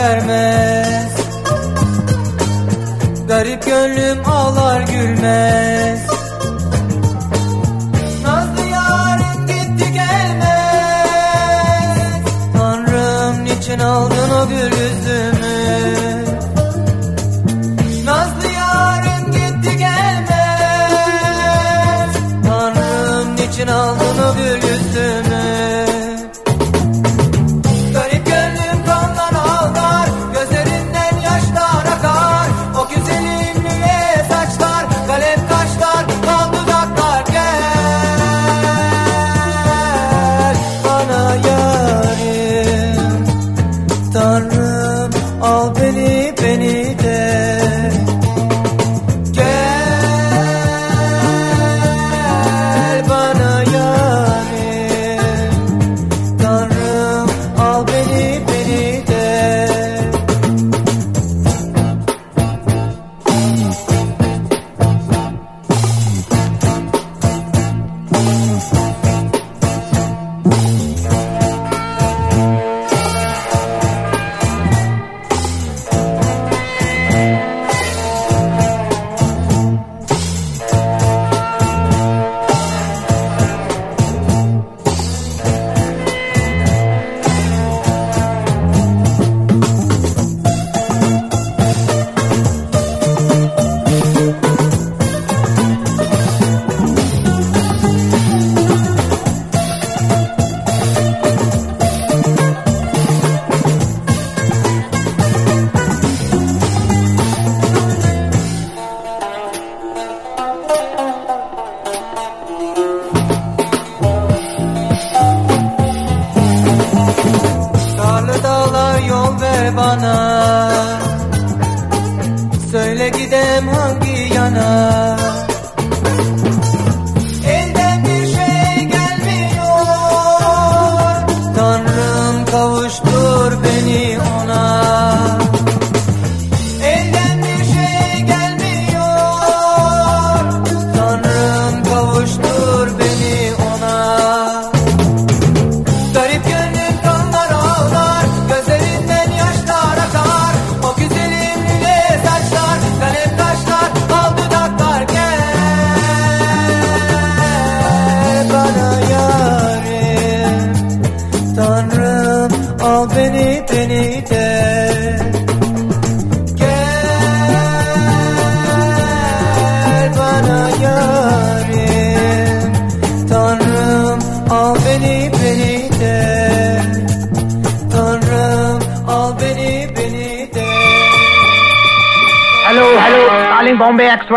vermez. Garip gönlüm ağlar gülmez. Nazlı gitti gelmez. Tanrım niçin aldın o gül yüzümü?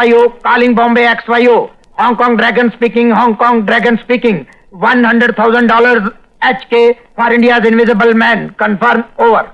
XYO, calling Bombay XYO. Hong Kong Dragon speaking, Hong Kong Dragon speaking. $100,000 HK for India's invisible man. Confirm over.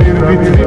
Bir kız var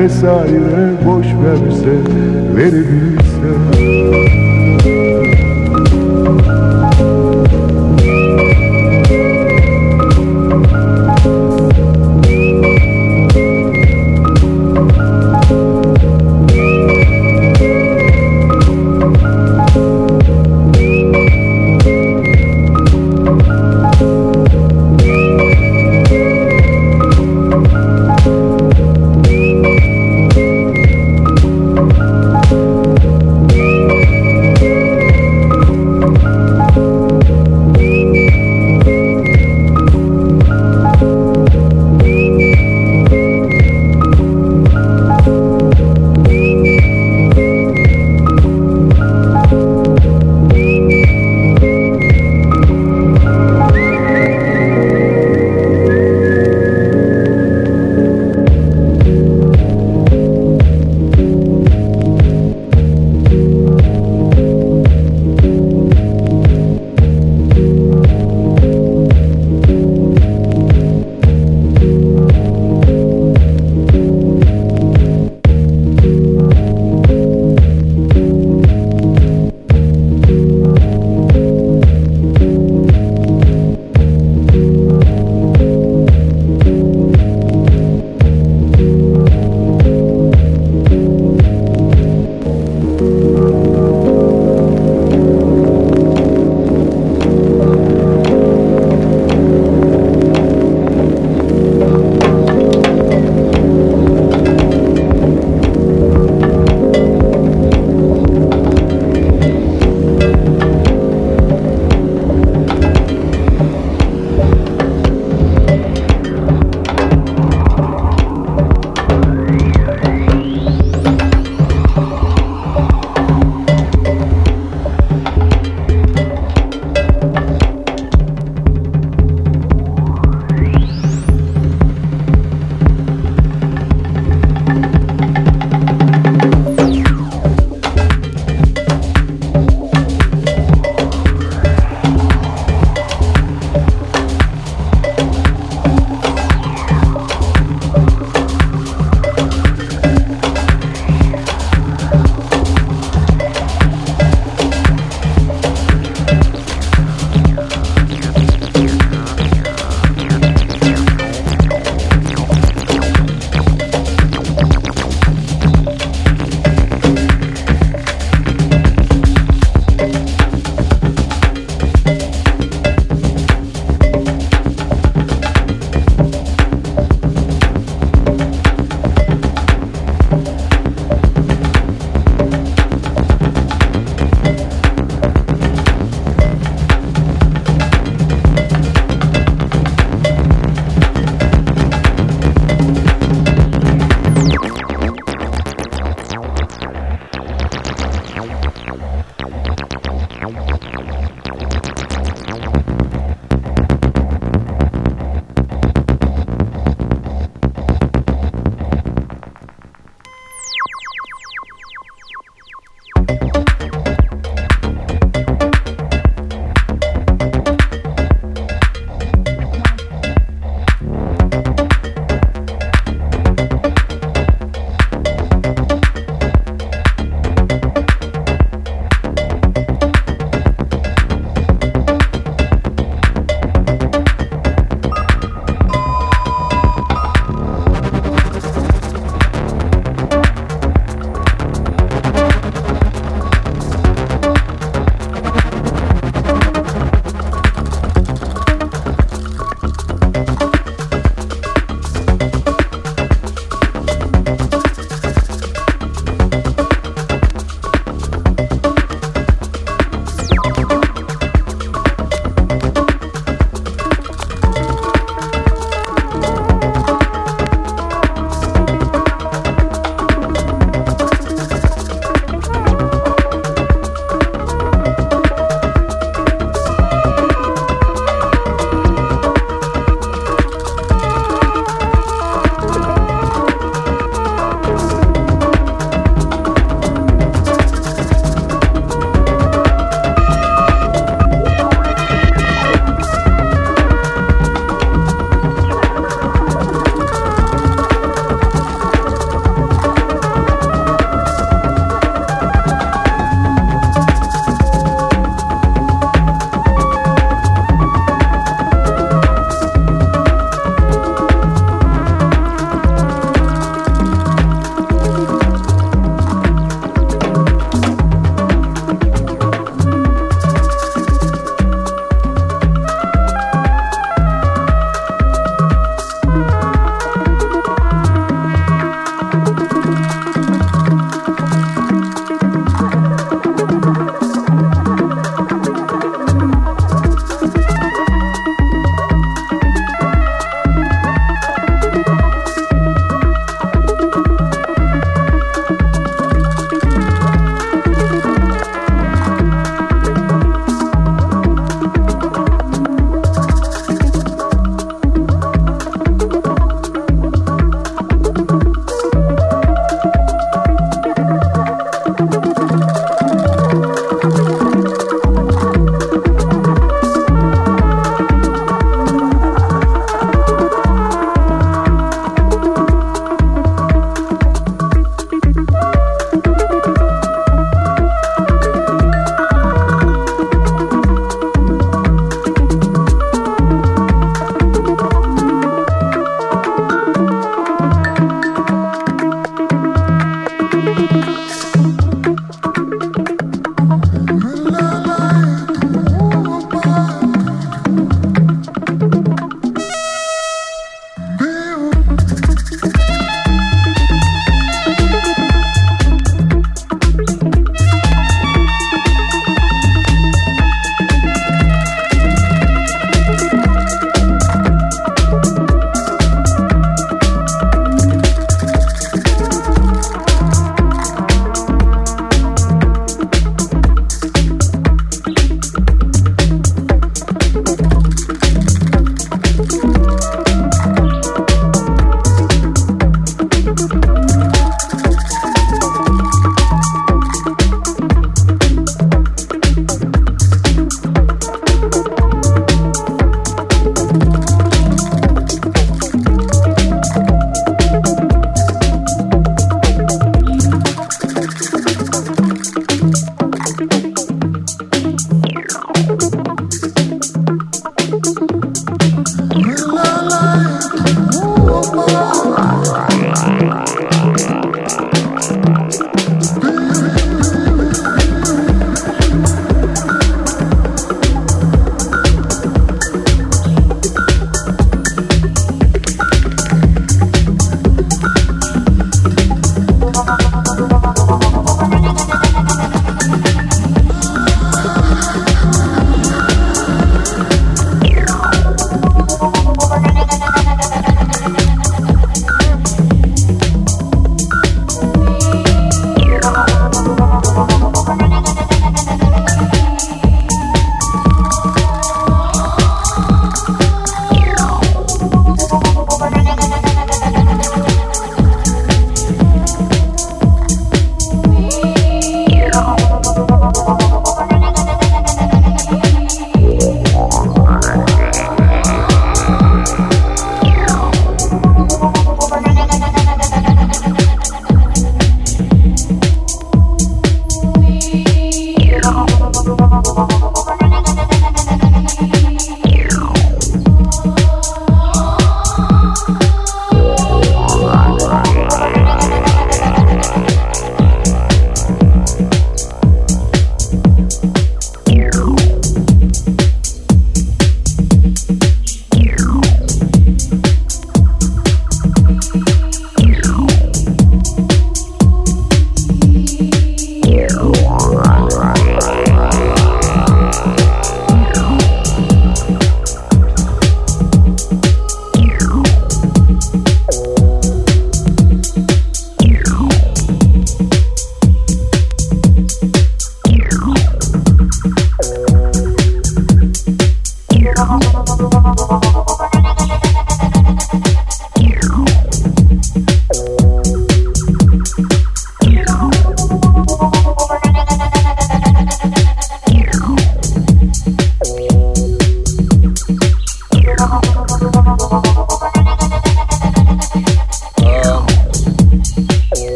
vesaire boş verse verebilse